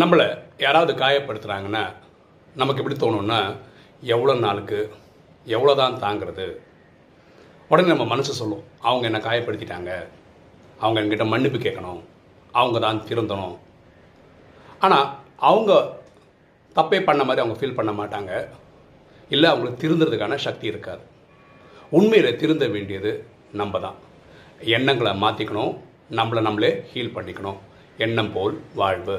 நம்மளை யாராவது காயப்படுத்துகிறாங்கன்னா நமக்கு எப்படி தோணும்னா எவ்வளோ நாளுக்கு எவ்வளோ தான் தாங்கிறது? உடனே நம்ம மனசு சொல்லும் அவங்க என்னை காயப்படுத்திட்டாங்க. அவங்க என்கிட்ட மன்னிப்பு கேட்கணும். அவங்க தான் திருந்தணும். ஆனால் அவங்க தப்பே பண்ண மாதிரி அவங்க ஃபீல் பண்ண மாட்டாங்க. இல்லை அவங்களுக்கு திருந்துறதுக்கான சக்தி இருக்காது. உண்மையில் திருந்த வேண்டியது நம்ம தான். எண்ணங்களை மாற்றிக்கணும் நம்மளை நம்மளே ஹீல் பண்ணிக்கணும். எண்ணம் போல் வாழ்வு.